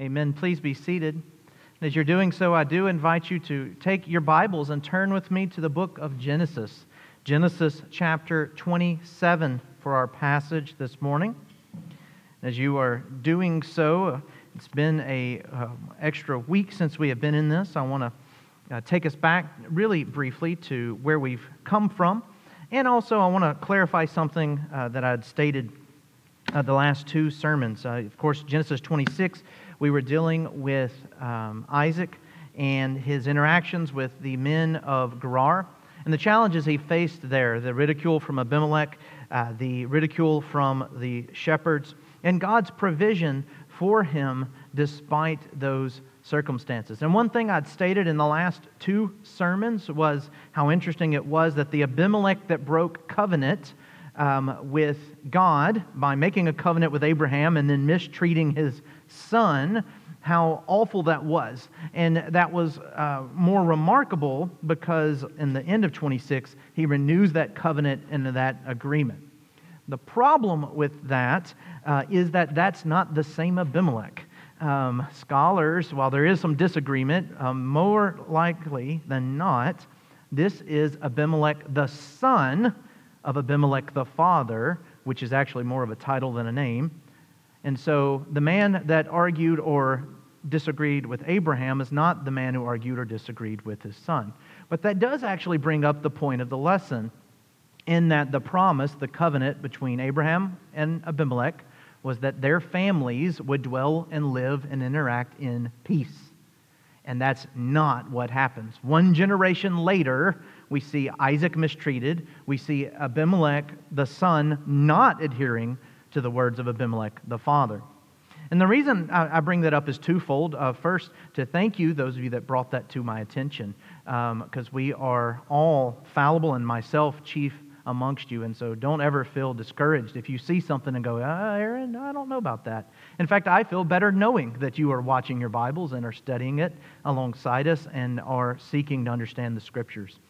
Amen. Please be seated. As you're doing so, I do invite you to take your Bibles and turn with me to the book of Genesis. Genesis chapter 27 for our passage this morning. As you are doing so, it's been a uh, extra week since we have been in this. I want to uh, take us back really briefly to where we've come from. And also, I want to clarify something uh, that I had stated uh, the last two sermons. Uh, of course, Genesis 26 we were dealing with um, Isaac and his interactions with the men of Gerar and the challenges he faced there the ridicule from Abimelech, uh, the ridicule from the shepherds, and God's provision for him despite those circumstances. And one thing I'd stated in the last two sermons was how interesting it was that the Abimelech that broke covenant um, with God by making a covenant with Abraham and then mistreating his son, how awful that was. And that was uh, more remarkable because in the end of 26, he renews that covenant and that agreement. The problem with that uh, is that that's not the same Abimelech. Um, scholars, while there is some disagreement, um, more likely than not, this is Abimelech the son of Abimelech the father, which is actually more of a title than a name. And so the man that argued or disagreed with Abraham is not the man who argued or disagreed with his son. But that does actually bring up the point of the lesson in that the promise, the covenant between Abraham and Abimelech, was that their families would dwell and live and interact in peace. And that's not what happens. One generation later, we see Isaac mistreated. We see Abimelech, the son, not adhering to the words of Abimelech, the father. And the reason I bring that up is twofold. Uh, first, to thank you, those of you that brought that to my attention, because um, we are all fallible, and myself chief amongst you. And so don't ever feel discouraged if you see something and go, ah, Aaron, I don't know about that. In fact, I feel better knowing that you are watching your Bibles and are studying it alongside us and are seeking to understand the scriptures.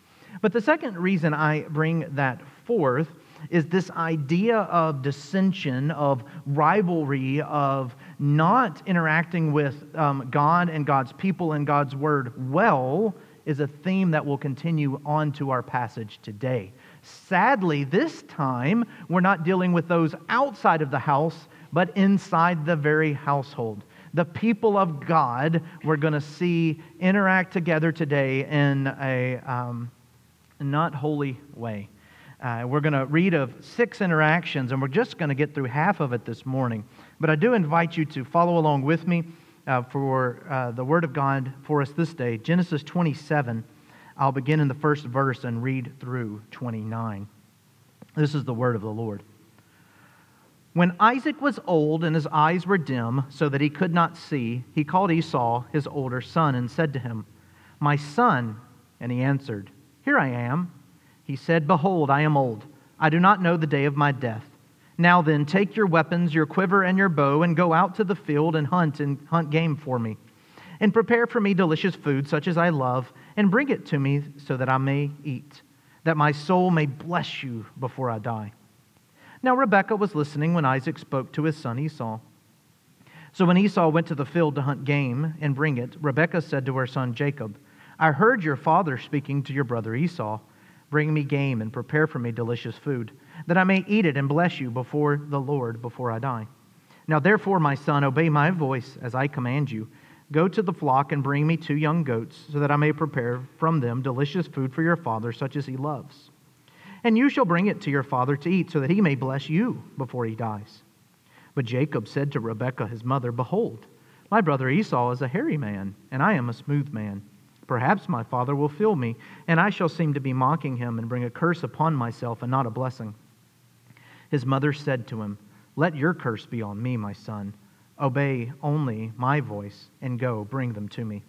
But the second reason I bring that forth is this idea of dissension, of rivalry, of not interacting with um, God and God's people and God's word well, is a theme that will continue on to our passage today. Sadly, this time, we're not dealing with those outside of the house, but inside the very household. The people of God we're going to see interact together today in a um, not holy way. Uh, we're going to read of six interactions, and we're just going to get through half of it this morning. But I do invite you to follow along with me uh, for uh, the Word of God for us this day. Genesis 27. I'll begin in the first verse and read through 29. This is the word of the Lord. When Isaac was old and his eyes were dim, so that he could not see, he called Esau, his older son, and said to him, My son. And he answered, Here I am. He said, Behold, I am old. I do not know the day of my death. Now then, take your weapons, your quiver, and your bow, and go out to the field and hunt and hunt game for me. And prepare for me delicious food, such as I love and bring it to me so that I may eat, that my soul may bless you before I die. Now Rebekah was listening when Isaac spoke to his son Esau. So when Esau went to the field to hunt game and bring it, Rebekah said to her son Jacob, I heard your father speaking to your brother Esau. Bring me game and prepare for me delicious food, that I may eat it and bless you before the Lord before I die. Now therefore, my son, obey my voice as I command you Go to the flock and bring me two young goats, so that I may prepare from them delicious food for your father, such as he loves. And you shall bring it to your father to eat, so that he may bless you before he dies. But Jacob said to Rebekah his mother, Behold, my brother Esau is a hairy man, and I am a smooth man. Perhaps my father will feel me, and I shall seem to be mocking him and bring a curse upon myself and not a blessing. His mother said to him, Let your curse be on me, my son Obey only my voice, and go, bring them to me.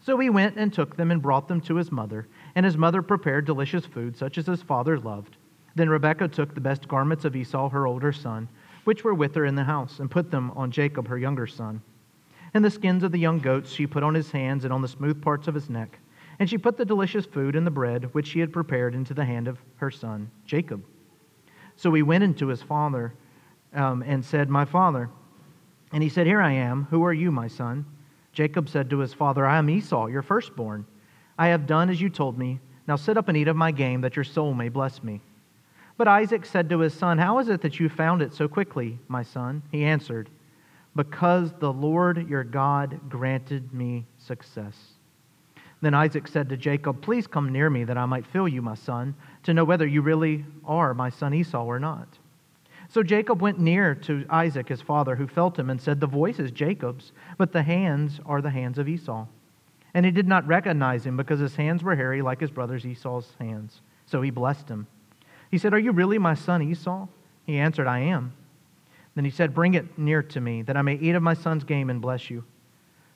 So he went and took them and brought them to his mother, and his mother prepared delicious food, such as his father loved. Then Rebekah took the best garments of Esau, her older son, which were with her in the house, and put them on Jacob, her younger son. And the skins of the young goats she put on his hands and on the smooth parts of his neck. And she put the delicious food and the bread which she had prepared into the hand of her son, Jacob. So he went into his father um, and said, My father. And he said, Here I am. Who are you, my son? Jacob said to his father, I am Esau, your firstborn. I have done as you told me. Now sit up and eat of my game, that your soul may bless me. But Isaac said to his son, How is it that you found it so quickly, my son? He answered, Because the Lord your God granted me success. Then Isaac said to Jacob, Please come near me, that I might feel you, my son, to know whether you really are my son Esau or not. So Jacob went near to Isaac, his father, who felt him and said, The voice is Jacob's, but the hands are the hands of Esau. And he did not recognize him because his hands were hairy like his brother's Esau's hands. So he blessed him. He said, Are you really my son Esau? He answered, I am. Then he said, Bring it near to me, that I may eat of my son's game and bless you.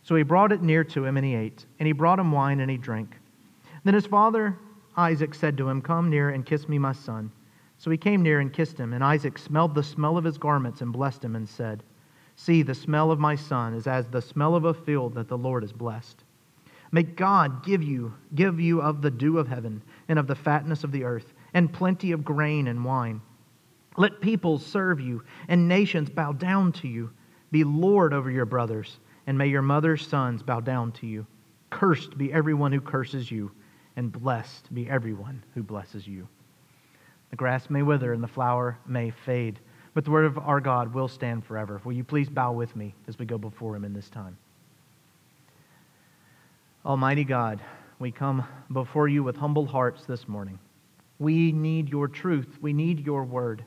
So he brought it near to him, and he ate. And he brought him wine, and he drank. Then his father Isaac said to him, Come near and kiss me, my son. So he came near and kissed him, and Isaac smelled the smell of his garments and blessed him and said, See, the smell of my son is as the smell of a field that the Lord has blessed. May God give you, give you of the dew of heaven and of the fatness of the earth, and plenty of grain and wine. Let peoples serve you, and nations bow down to you. Be Lord over your brothers, and may your mother's sons bow down to you. Cursed be everyone who curses you, and blessed be everyone who blesses you. The grass may wither and the flower may fade, but the word of our God will stand forever. Will you please bow with me as we go before him in this time? Almighty God, we come before you with humble hearts this morning. We need your truth. We need your word.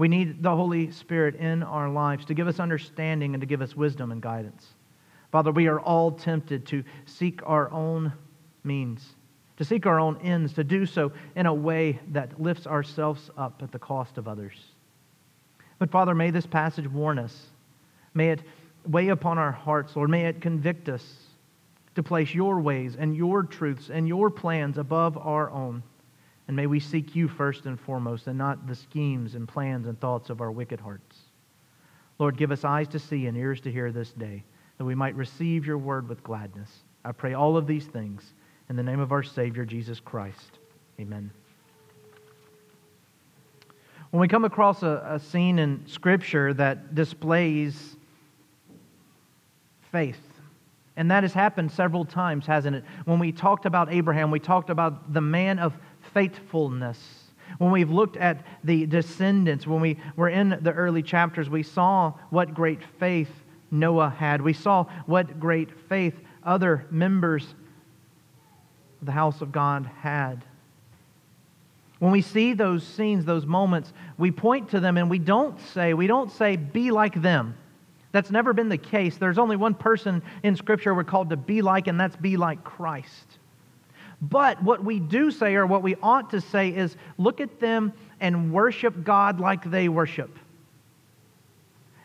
We need the Holy Spirit in our lives to give us understanding and to give us wisdom and guidance. Father, we are all tempted to seek our own means to seek our own ends, to do so in a way that lifts ourselves up at the cost of others. But Father, may this passage warn us. May it weigh upon our hearts, Lord. May it convict us to place your ways and your truths and your plans above our own. And may we seek you first and foremost and not the schemes and plans and thoughts of our wicked hearts. Lord, give us eyes to see and ears to hear this day, that we might receive your word with gladness. I pray all of these things in the name of our Savior, Jesus Christ. Amen. When we come across a, a scene in Scripture that displays faith, and that has happened several times, hasn't it? When we talked about Abraham, we talked about the man of faithfulness. When we've looked at the descendants, when we were in the early chapters, we saw what great faith Noah had. We saw what great faith other members of the house of God had. When we see those scenes, those moments, we point to them and we don't say, we don't say, be like them. That's never been the case. There's only one person in Scripture we're called to be like, and that's be like Christ. But what we do say, or what we ought to say, is look at them and worship God like they worship.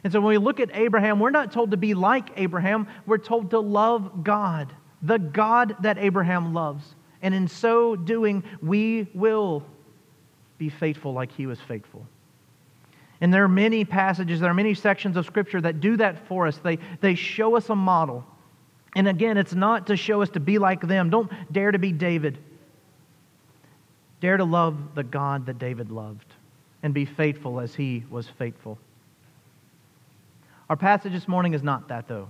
And so when we look at Abraham, we're not told to be like Abraham, we're told to love God the God that Abraham loves. And in so doing, we will be faithful like he was faithful. And there are many passages, there are many sections of Scripture that do that for us. They, they show us a model. And again, it's not to show us to be like them. Don't dare to be David. Dare to love the God that David loved and be faithful as he was faithful. Our passage this morning is not that, though.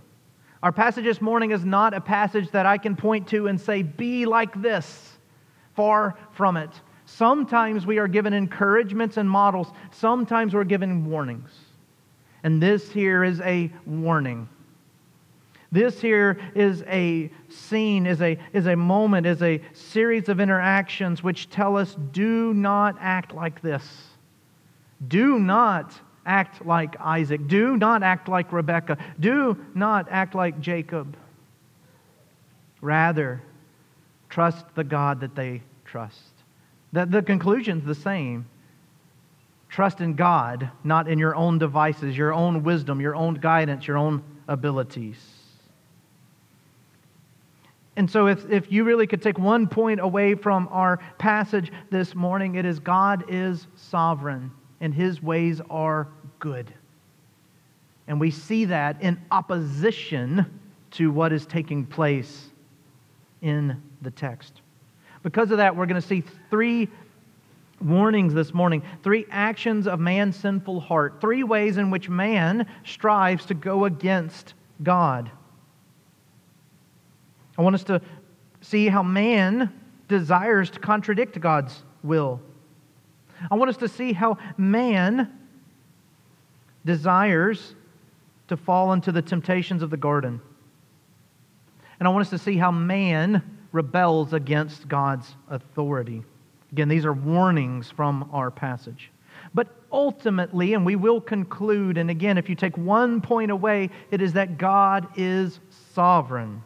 Our passage this morning is not a passage that I can point to and say, be like this. Far from it. Sometimes we are given encouragements and models, sometimes we're given warnings. And this here is a warning. This here is a scene, is a, is a moment, is a series of interactions which tell us do not act like this. Do not act like Isaac. Do not act like Rebekah. Do not act like Jacob. Rather, trust the God that they trust. The, the conclusion's the same. Trust in God, not in your own devices, your own wisdom, your own guidance, your own abilities. And so, if, if you really could take one point away from our passage this morning, it is God is sovereign and his ways are good. And we see that in opposition to what is taking place in the text. Because of that, we're going to see three warnings this morning, three actions of man's sinful heart, three ways in which man strives to go against God. I want us to see how man desires to contradict God's will. I want us to see how man desires to fall into the temptations of the garden. And I want us to see how man rebels against God's authority. Again, these are warnings from our passage. But ultimately, and we will conclude, and again, if you take one point away, it is that God is sovereign.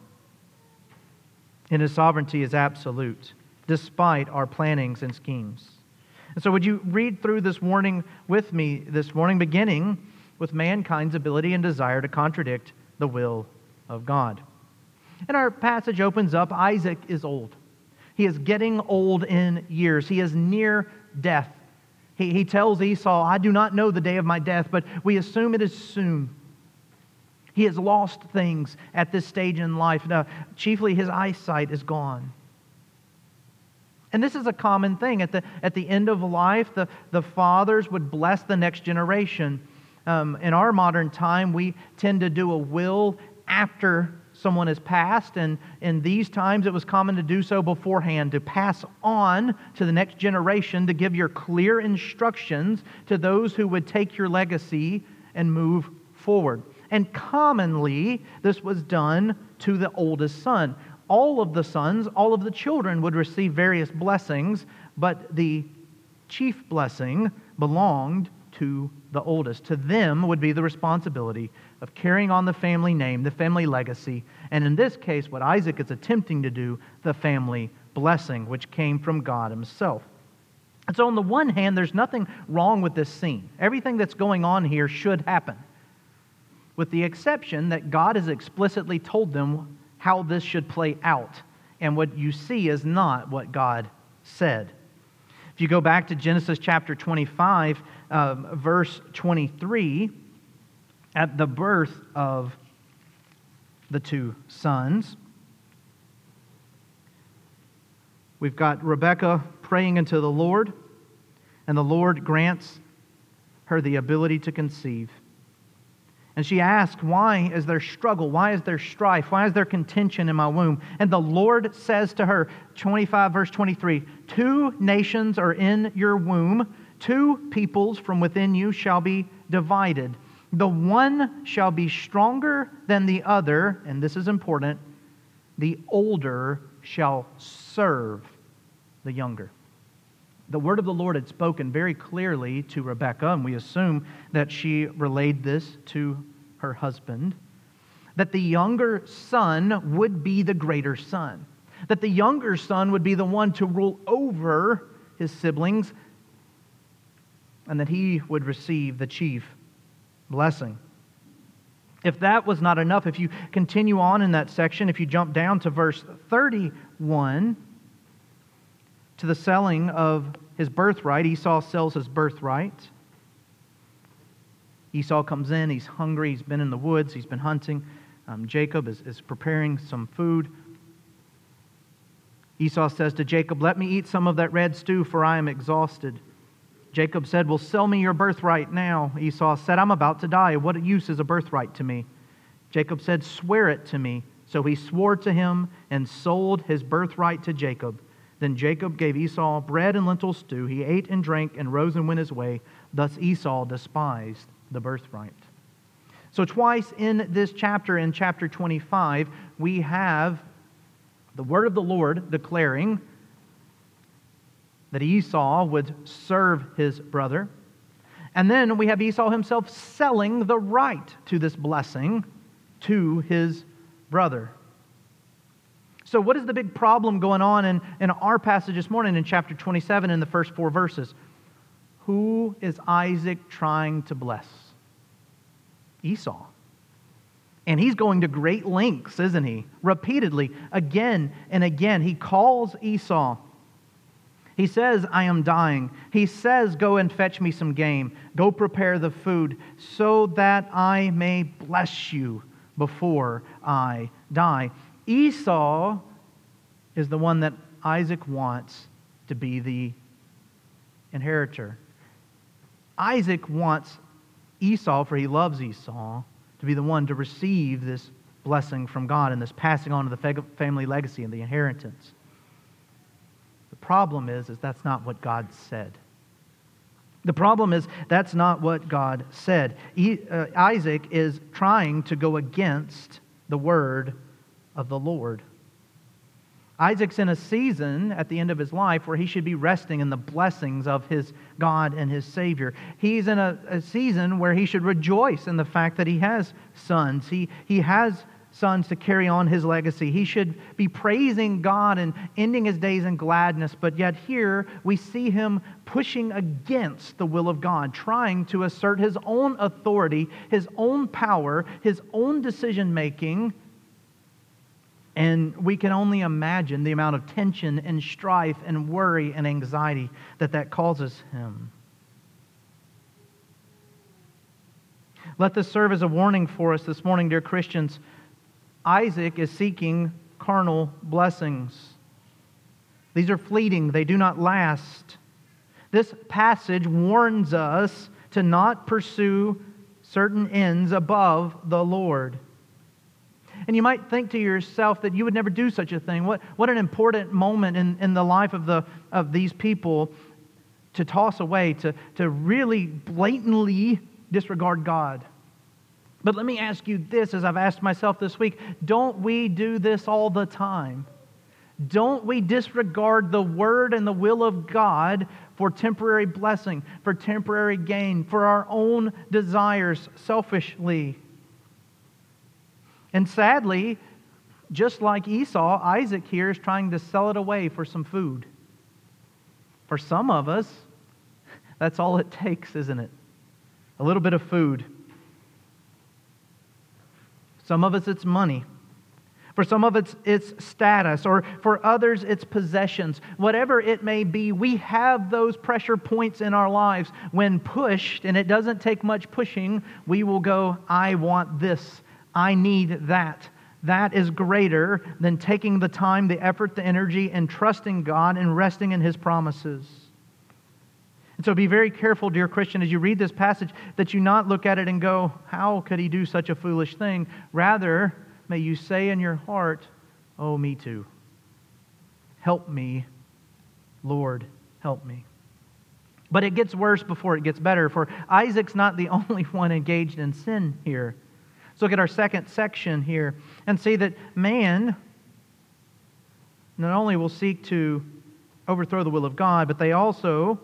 And his sovereignty is absolute, despite our plannings and schemes. And so, would you read through this warning with me this morning, beginning with mankind's ability and desire to contradict the will of God? And our passage opens up Isaac is old. He is getting old in years. He is near death. He, he tells Esau, I do not know the day of my death, but we assume it is soon. He has lost things at this stage in life. Now, chiefly, his eyesight is gone. And this is a common thing. At the, at the end of life, the, the fathers would bless the next generation. Um, in our modern time, we tend to do a will after someone has passed, and in these times it was common to do so beforehand, to pass on to the next generation, to give your clear instructions to those who would take your legacy and move forward. And commonly, this was done to the oldest son. All of the sons, all of the children would receive various blessings, but the chief blessing belonged to the oldest. To them would be the responsibility of carrying on the family name, the family legacy, and in this case, what Isaac is attempting to do, the family blessing, which came from God Himself. And so, on the one hand, there's nothing wrong with this scene. Everything that's going on here should happen, with the exception that God has explicitly told them how this should play out. And what you see is not what God said. If you go back to Genesis chapter 25, uh, verse 23, at the birth of the two sons, we've got Rebekah praying unto the Lord, and the Lord grants her the ability to conceive. And she asked, Why is there struggle? Why is there strife? Why is there contention in my womb? And the Lord says to her, 25, verse 23, Two nations are in your womb, two peoples from within you shall be divided. The one shall be stronger than the other, and this is important, the older shall serve the younger. The word of the Lord had spoken very clearly to Rebekah, and we assume that she relayed this to her husband, that the younger son would be the greater son, that the younger son would be the one to rule over his siblings, and that he would receive the chief blessing. If that was not enough, if you continue on in that section, if you jump down to verse 31, to the selling of his birthright, Esau sells his birthright. Esau comes in, he's hungry, he's been in the woods, he's been hunting. Um, Jacob is, is preparing some food. Esau says to Jacob, Let me eat some of that red stew, for I am exhausted. Jacob said, Well, sell me your birthright now. Esau said, I'm about to die. What use is a birthright to me? Jacob said, Swear it to me. So he swore to him and sold his birthright to Jacob. Then Jacob gave Esau bread and lentil stew. He ate and drank and rose and went his way. Thus Esau despised the birthright. So, twice in this chapter, in chapter 25, we have the word of the Lord declaring that Esau would serve his brother. And then we have Esau himself selling the right to this blessing to his brother. So, what is the big problem going on in, in our passage this morning in chapter 27 in the first four verses? Who is Isaac trying to bless? Esau. And he's going to great lengths, isn't he? Repeatedly, again and again. He calls Esau he says, I am dying. He says, Go and fetch me some game. Go prepare the food so that I may bless you before I die. Esau is the one that Isaac wants to be the inheritor. Isaac wants Esau, for he loves Esau, to be the one to receive this blessing from God and this passing on of the family legacy and the inheritance. The problem is, is that's not what God said. The problem is that's not what God said. Uh, Isaac is trying to go against the word of the Lord. Isaac's in a season at the end of his life where he should be resting in the blessings of his God and his Savior. He's in a, a, season where he should rejoice in the fact that he has sons. He, he has sons to carry on his legacy. He should be praising God and ending his days in gladness. But yet, here we see him pushing against the will of God, trying to assert his own authority, his own power, his own decision making and we can only imagine the amount of tension and strife and worry and anxiety that that causes him. Let this serve as a warning for us this morning, dear Christians. Isaac is seeking carnal blessings. These are fleeting, they do not last. This passage warns us to not pursue certain ends above the Lord. And you might think to yourself that you would never do such a thing. What, what an important moment in, in the life of, the, of these people to toss away, to, to really blatantly disregard God. But let me ask you this as I've asked myself this week don't we do this all the time? Don't we disregard the word and the will of God for temporary blessing, for temporary gain, for our own desires selfishly? And sadly, just like Esau, Isaac here is trying to sell it away for some food. For some of us, that's all it takes, isn't it? A little bit of food. Some of us, it's money. For some of us, it's status, or for others, it's possessions. Whatever it may be, we have those pressure points in our lives. When pushed, and it doesn't take much pushing, we will go, I want this. I need that. That is greater than taking the time, the effort, the energy, and trusting God and resting in His promises. And so be very careful, dear Christian, as you read this passage, that you not look at it and go, How could he do such a foolish thing? Rather, may you say in your heart, Oh, me too. Help me, Lord, help me. But it gets worse before it gets better, for Isaac's not the only one engaged in sin here. Let's look at our second section here and see that man not only will seek to overthrow the will of God, but they also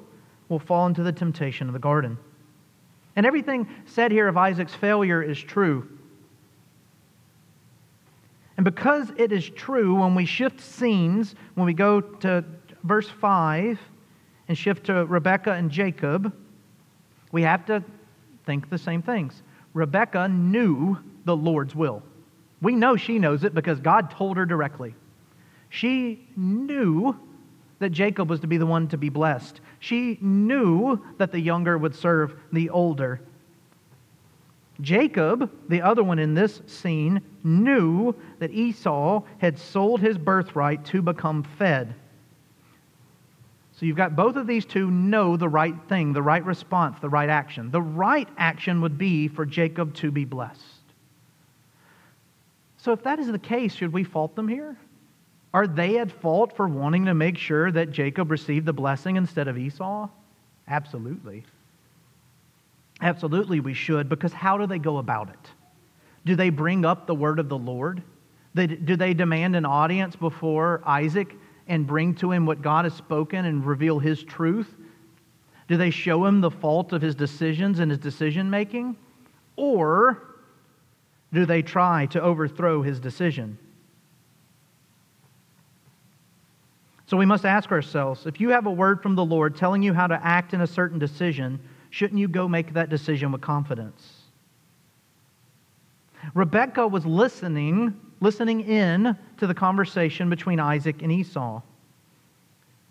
will fall into the temptation of the garden. And everything said here of Isaac's failure is true. And because it is true, when we shift scenes, when we go to verse 5 and shift to Rebekah and Jacob, we have to think the same things. Rebekah knew the Lord's will. We know she knows it because God told her directly. She knew that Jacob was to be the one to be blessed. She knew that the younger would serve the older. Jacob, the other one in this scene, knew that Esau had sold his birthright to become fed. So you've got both of these two know the right thing, the right response, the right action. The right action would be for Jacob to be blessed. So if that is the case, should we fault them here? Are they at fault for wanting to make sure that Jacob received the blessing instead of Esau? Absolutely. Absolutely, we should, because how do they go about it? Do they bring up the word of the Lord? Do they demand an audience before Isaac and bring to him what God has spoken and reveal his truth? Do they show him the fault of his decisions and his decision making? Or do they try to overthrow his decision? So we must ask ourselves if you have a word from the Lord telling you how to act in a certain decision, shouldn't you go make that decision with confidence? Rebekah was listening listening in to the conversation between Isaac and Esau.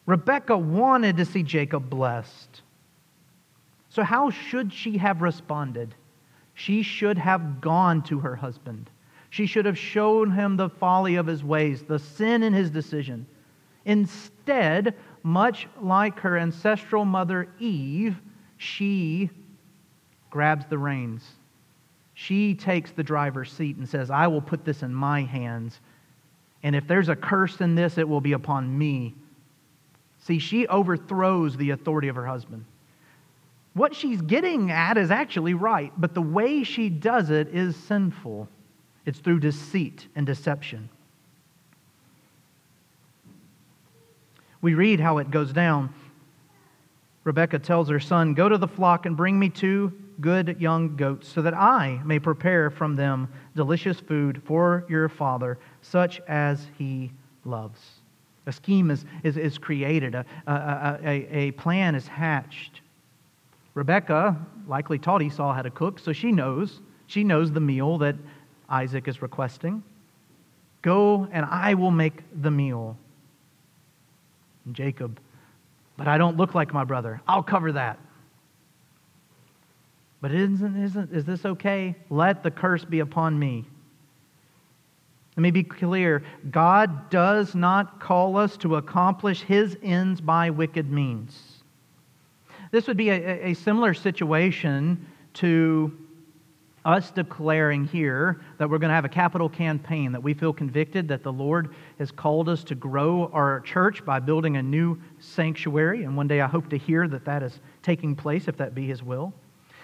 Rebekah wanted to see Jacob blessed. So, how should she have responded? She should have gone to her husband. She should have shown him the folly of his ways, the sin in his decision. Instead, much like her ancestral mother Eve, she grabs the reins. She takes the driver's seat and says, I will put this in my hands. And if there's a curse in this, it will be upon me. See, she overthrows the authority of her husband. What she's getting at is actually right, but the way she does it is sinful. It's through deceit and deception. We read how it goes down. Rebekah tells her son, Go to the flock and bring me two good young goats, so that I may prepare from them delicious food for your father, such as he loves. A scheme is, is, is created, a, a, a, a plan is hatched. Rebekah likely taught Esau how to cook, so she knows. She knows the meal that Isaac is requesting. Go and I will make the meal. And Jacob, but I don't look like my brother. I'll cover that. But isn't, isn't, is this okay? Let the curse be upon me. Let me be clear God does not call us to accomplish his ends by wicked means. This would be a, a similar situation to us declaring here that we're going to have a capital campaign, that we feel convicted that the Lord has called us to grow our church by building a new sanctuary. And one day I hope to hear that that is taking place, if that be His will.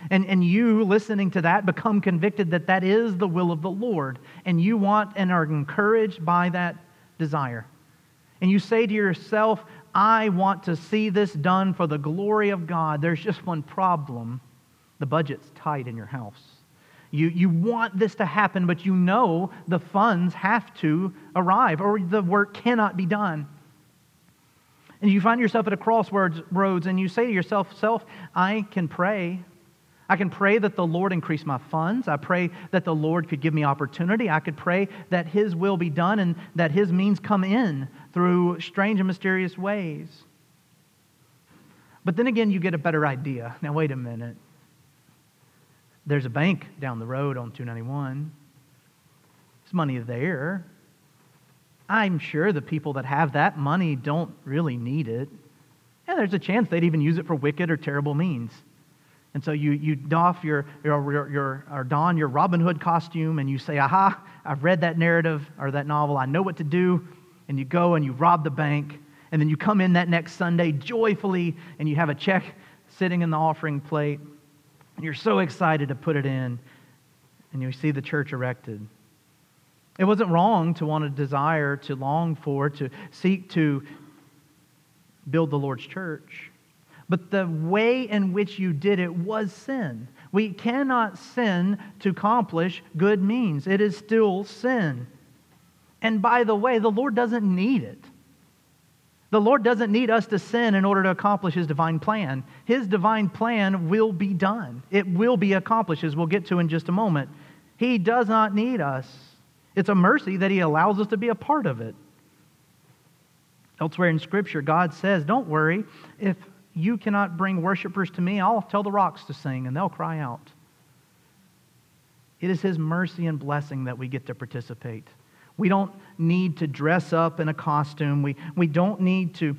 And, and you, listening to that, become convicted that that is the will of the Lord. And you want and are encouraged by that desire. And you say to yourself, I want to see this done for the glory of God. There's just one problem the budget's tight in your house. You, you want this to happen, but you know the funds have to arrive or the work cannot be done. And you find yourself at a crossroads and you say to yourself, Self, I can pray. I can pray that the Lord increase my funds. I pray that the Lord could give me opportunity. I could pray that His will be done and that His means come in through strange and mysterious ways. But then again, you get a better idea. Now, wait a minute. There's a bank down the road on 291. There's money there. I'm sure the people that have that money don't really need it. And there's a chance they'd even use it for wicked or terrible means. And so you, you doff your, your, your, or don your Robin Hood costume and you say, Aha, I've read that narrative or that novel. I know what to do and you go and you rob the bank, and then you come in that next Sunday joyfully and you have a check sitting in the offering plate, and you're so excited to put it in, and you see the church erected. It wasn't wrong to want to desire, to long for, to seek to build the Lord's church. But the way in which you did it was sin. We cannot sin to accomplish good means. It is still sin. And by the way, the Lord doesn't need it. The Lord doesn't need us to sin in order to accomplish His divine plan. His divine plan will be done, it will be accomplished, as we'll get to in just a moment. He does not need us. It's a mercy that He allows us to be a part of it. Elsewhere in Scripture, God says, Don't worry. If you cannot bring worshipers to me, I'll tell the rocks to sing, and they'll cry out. It is His mercy and blessing that we get to participate. We don't need to dress up in a costume. We, we don't need to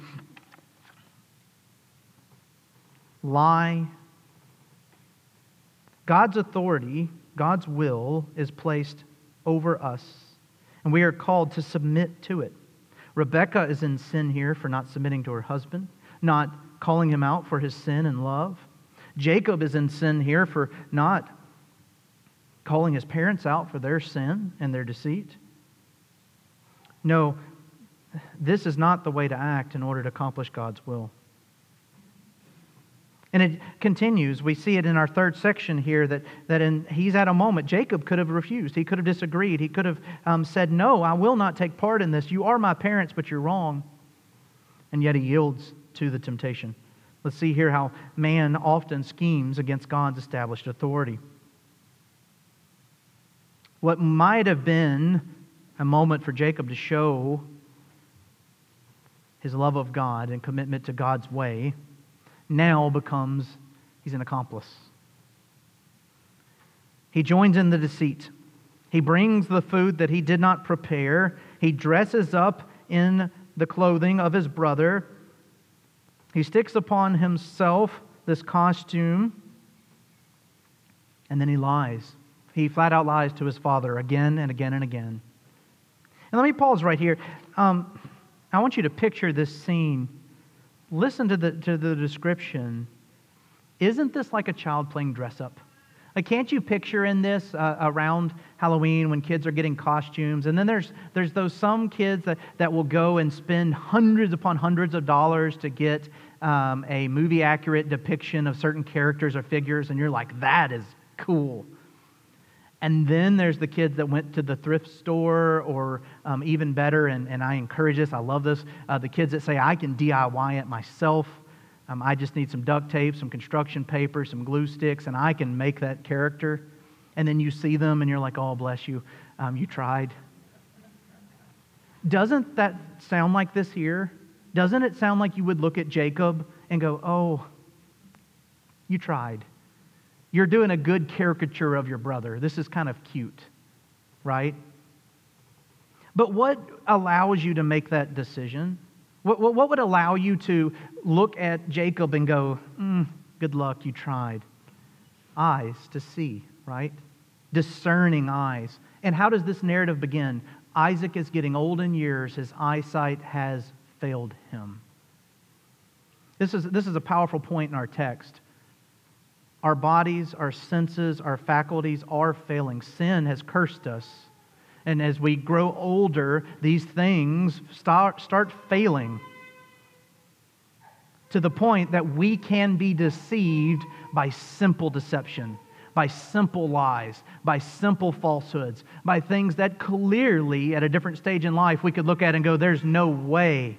lie. God's authority, God's will, is placed over us, and we are called to submit to it. Rebekah is in sin here for not submitting to her husband, not calling him out for his sin and love. Jacob is in sin here for not calling his parents out for their sin and their deceit. No, this is not the way to act in order to accomplish God's will. And it continues. We see it in our third section here that, that in, he's at a moment. Jacob could have refused. He could have disagreed. He could have um, said, No, I will not take part in this. You are my parents, but you're wrong. And yet he yields to the temptation. Let's see here how man often schemes against God's established authority. What might have been a moment for Jacob to show his love of God and commitment to God's way, now becomes he's an accomplice. He joins in the deceit. He brings the food that he did not prepare. He dresses up in the clothing of his brother. He sticks upon himself this costume, and then he lies. He flat out lies to his father again and again and again. And let me pause right here. Um, I want you to picture this scene. Listen to the, to the description. Isn't this like a child playing dress up? Can't you picture in this uh, around Halloween when kids are getting costumes? And then there's, there's those some kids that, that will go and spend hundreds upon hundreds of dollars to get um, a movie accurate depiction of certain characters or figures, and you're like, that is cool. And then there's the kids that went to the thrift store, or um, even better, and, and I encourage this, I love this, uh, the kids that say, I can DIY it myself. Um, I just need some duct tape, some construction paper, some glue sticks, and I can make that character. And then you see them and you're like, oh, bless you, um, you tried. Doesn't that sound like this here? Doesn't it sound like you would look at Jacob and go, oh, you tried? You're doing a good caricature of your brother. This is kind of cute, right? But what allows you to make that decision? What, what, what would allow you to look at Jacob and go, mm, good luck, you tried? Eyes to see, right? Discerning eyes. And how does this narrative begin? Isaac is getting old in years, his eyesight has failed him. This is, this is a powerful point in our text. Our bodies, our senses, our faculties are failing. Sin has cursed us. And as we grow older, these things start, start failing to the point that we can be deceived by simple deception, by simple lies, by simple falsehoods, by things that clearly, at a different stage in life, we could look at and go, there's no way.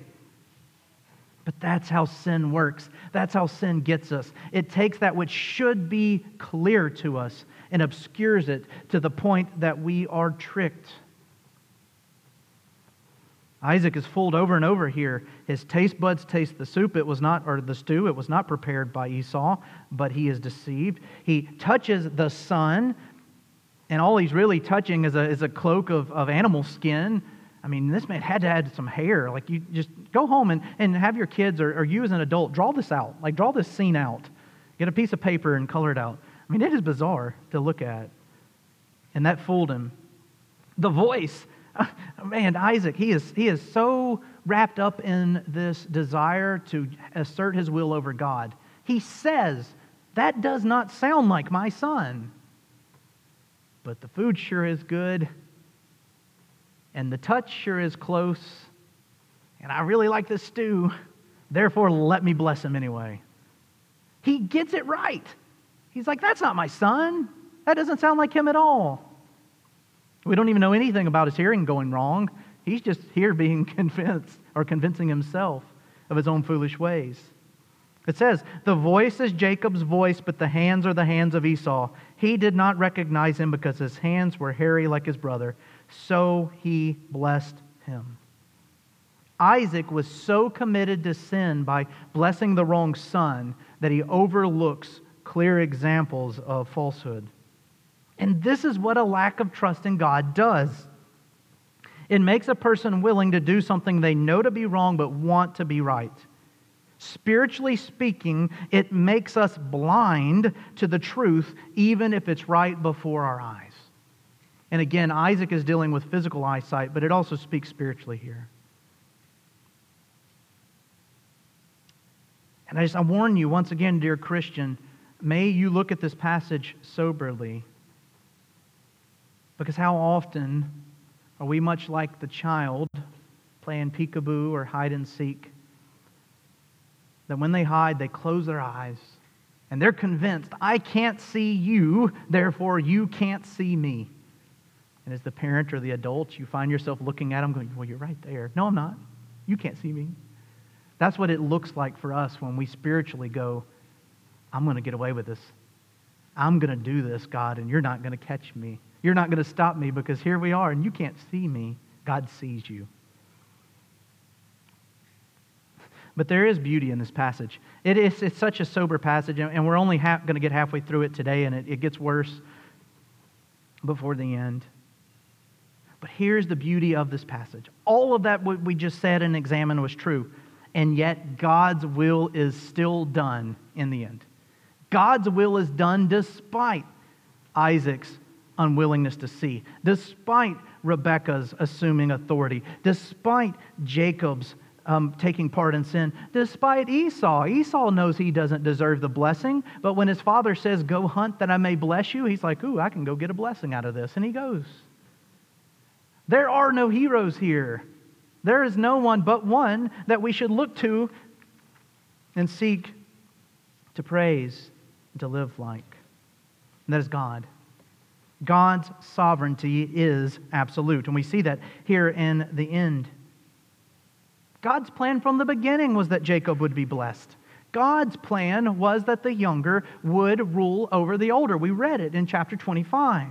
But that's how sin works. That's how sin gets us. It takes that which should be clear to us and obscures it to the point that we are tricked. Isaac is fooled over and over here. His taste buds taste the soup. It was not, or the stew. It was not prepared by Esau, but he is deceived. He touches the son, and all he's really touching is a, is a cloak of, of animal skin. I mean, this man had to add some hair. Like, you just go home and, and have your kids, or, or you as an adult, draw this out. Like, draw this scene out. Get a piece of paper and color it out. I mean, it is bizarre to look at. And that fooled him. The voice, man, Isaac, he is, he is so wrapped up in this desire to assert his will over God. He says, That does not sound like my son. But the food sure is good, and the touch sure is close, and I really like this stew. Therefore, let me bless him anyway. He gets it right. He's like, That's not my son. That doesn't sound like him at all. We don't even know anything about his hearing going wrong. He's just here being convinced or convincing himself of his own foolish ways. It says, The voice is Jacob's voice, but the hands are the hands of Esau. He did not recognize him because his hands were hairy like his brother. So he blessed him. Isaac was so committed to sin by blessing the wrong son that he overlooks clear examples of falsehood. And this is what a lack of trust in God does. It makes a person willing to do something they know to be wrong but want to be right. Spiritually speaking, it makes us blind to the truth, even if it's right before our eyes. And again, Isaac is dealing with physical eyesight, but it also speaks spiritually here. And I just I warn you once again, dear Christian, may you look at this passage soberly because how often are we much like the child playing peekaboo or hide and seek? That when they hide, they close their eyes and they're convinced, I can't see you, therefore you can't see me. And as the parent or the adult, you find yourself looking at them going, Well, you're right there. No, I'm not. You can't see me. That's what it looks like for us when we spiritually go, I'm going to get away with this. I'm going to do this, God, and you're not going to catch me. You're not going to stop me because here we are and you can't see me. God sees you. But there is beauty in this passage. It is, it's such a sober passage, and we're only going to get halfway through it today, and it, it gets worse before the end. But here's the beauty of this passage. All of that what we just said and examined was true. and yet God's will is still done in the end. God's will is done despite Isaac's unwillingness to see, despite Rebekah's assuming authority, despite Jacob's um, taking part in sin, despite Esau. Esau knows he doesn't deserve the blessing, but when his father says, Go hunt that I may bless you, he's like, Ooh, I can go get a blessing out of this. And he goes. There are no heroes here. There is no one but one that we should look to and seek to praise to live like. And that is God. God's sovereignty is absolute. And we see that here in the end. God's plan from the beginning was that Jacob would be blessed. God's plan was that the younger would rule over the older. We read it in chapter 25.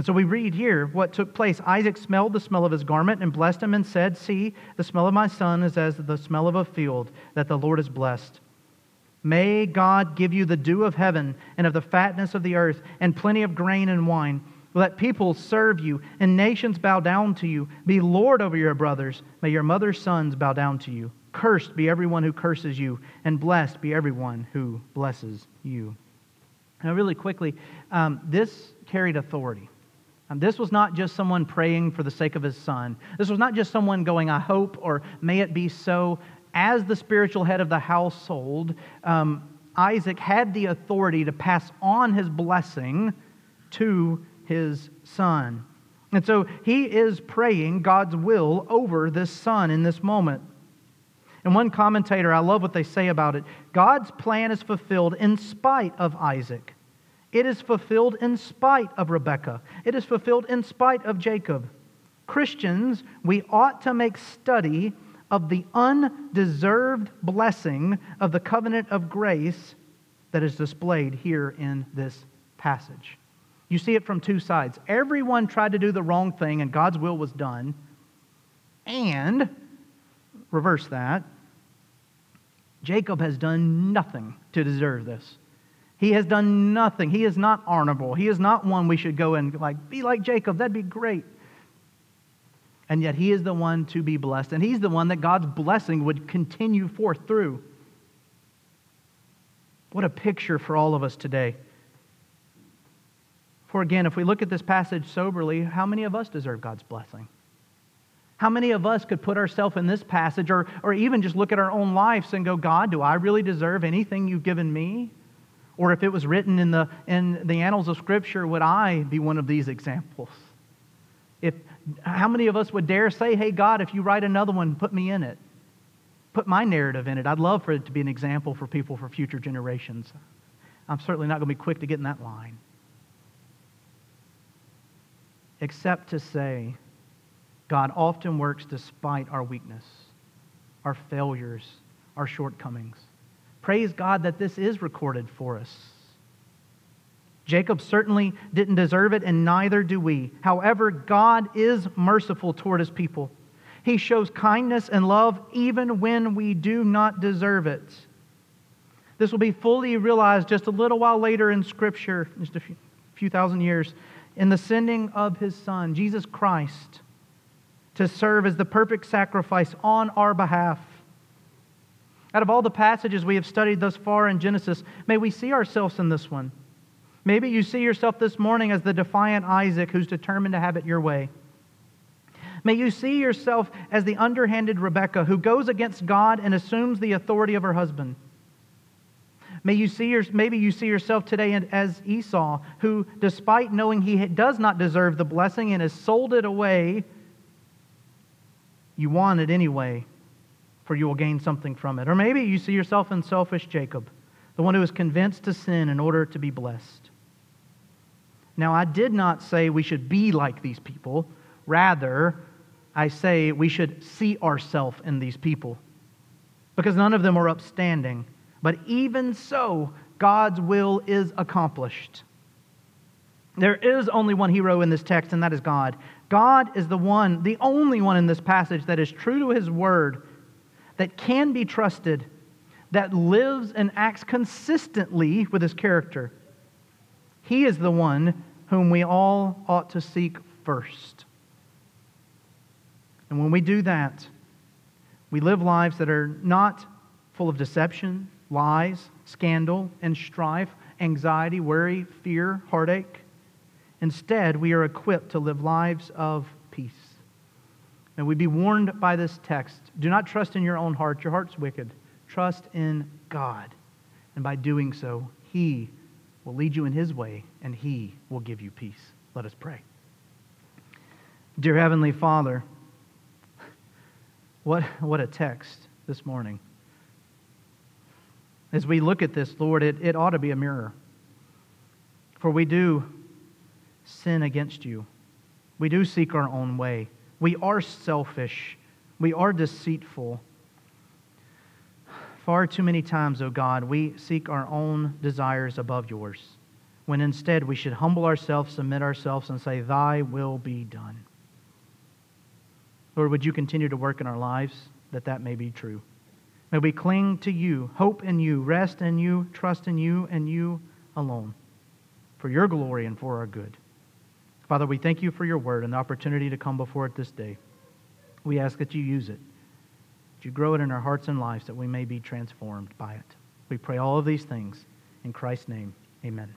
And so we read here what took place. Isaac smelled the smell of his garment and blessed him and said, See, the smell of my son is as the smell of a field that the Lord has blessed. May God give you the dew of heaven and of the fatness of the earth and plenty of grain and wine. Let people serve you and nations bow down to you. Be Lord over your brothers. May your mother's sons bow down to you. Cursed be everyone who curses you, and blessed be everyone who blesses you. Now, really quickly, um, this carried authority. Um, this was not just someone praying for the sake of his son. This was not just someone going, I hope, or may it be so as the spiritual head of the household, um, Isaac had the authority to pass on his blessing to his son. And so he is praying God's will over this son in this moment. And one commentator, I love what they say about it God's plan is fulfilled in spite of Isaac. It is fulfilled in spite of Rebekah. It is fulfilled in spite of Jacob. Christians, we ought to make study of the undeserved blessing of the covenant of grace that is displayed here in this passage. You see it from two sides. Everyone tried to do the wrong thing, and God's will was done. And, reverse that, Jacob has done nothing to deserve this. He has done nothing. He is not honorable. He is not one we should go and like be like Jacob. That'd be great and yet he is the one to be blessed. And he's the one that God's blessing would continue forth through. What a picture for all of us today. For again, if we look at this passage soberly, how many of us deserve God's blessing? How many of us could put ourselves in this passage or, or even just look at our own lives and go, God, do I really deserve anything you've given me? Or if it was written in the, in the annals of Scripture, would I be one of these examples? If, how many of us would dare say, hey, God, if you write another one, put me in it? Put my narrative in it. I'd love for it to be an example for people for future generations. I'm certainly not going to be quick to get in that line. Except to say, God often works despite our weakness, our failures, our shortcomings. Praise God that this is recorded for us. Jacob certainly didn't deserve it, and neither do we. However, God is merciful toward his people. He shows kindness and love even when we do not deserve it. This will be fully realized just a little while later in Scripture, just a few, thousand years, in the sending of his Son, Jesus Christ, to serve as the perfect sacrifice on our behalf. Out of all the passages we have studied thus far in Genesis, may we see ourselves in this one. Maybe you see yourself this morning as the defiant Isaac who's determined to have it your way. May you see yourself as the underhanded Rebekah who goes against God and assumes the authority of her husband. May you see your, maybe you see yourself today as Esau, who, despite knowing he does not deserve the blessing and has sold it away, you want it anyway, for you will gain something from it. Or maybe you see yourself in selfish Jacob, the one who is convinced to sin in order to be blessed. Now, I did not say we should be like these people. Rather, I say we should see ourselves in these people because none of them are upstanding. But even so, God's will is accomplished. There is only one hero in this text, and that is God. God is the one, the only one in this passage that is true to his word, that can be trusted, that lives and acts consistently with his character. He is the one whom we all ought to seek first. And when we do that, we live lives that are not full of deception, lies, scandal, and strife, anxiety, worry, fear, heartache. Instead, we are equipped to live lives of. And we be warned by this text do not trust in your own heart, your heart's wicked. Trust in God. And by doing so, He will lead you in His way, and He will give you peace. Let us pray. Dear Heavenly Father, what, what a text this morning. As we look at this, Lord, it, it ought to be a mirror. For we do sin against you. We do seek our own way. We are selfish. We are deceitful. Far too many times, O oh God, we seek our own desires above yours, when instead we should humble ourselves, submit ourselves, and say, Thy will be done. Lord, would you continue to work in our lives that that may be true? May we cling to you, hope in you, rest in you, trust in you, and you alone, for your glory and for our good. Father, we thank you for your word and the opportunity to come before it this day. We ask that you use it, that you grow it in our hearts and lives, that we may be transformed by it. We pray all of these things in Christ's name. Amen.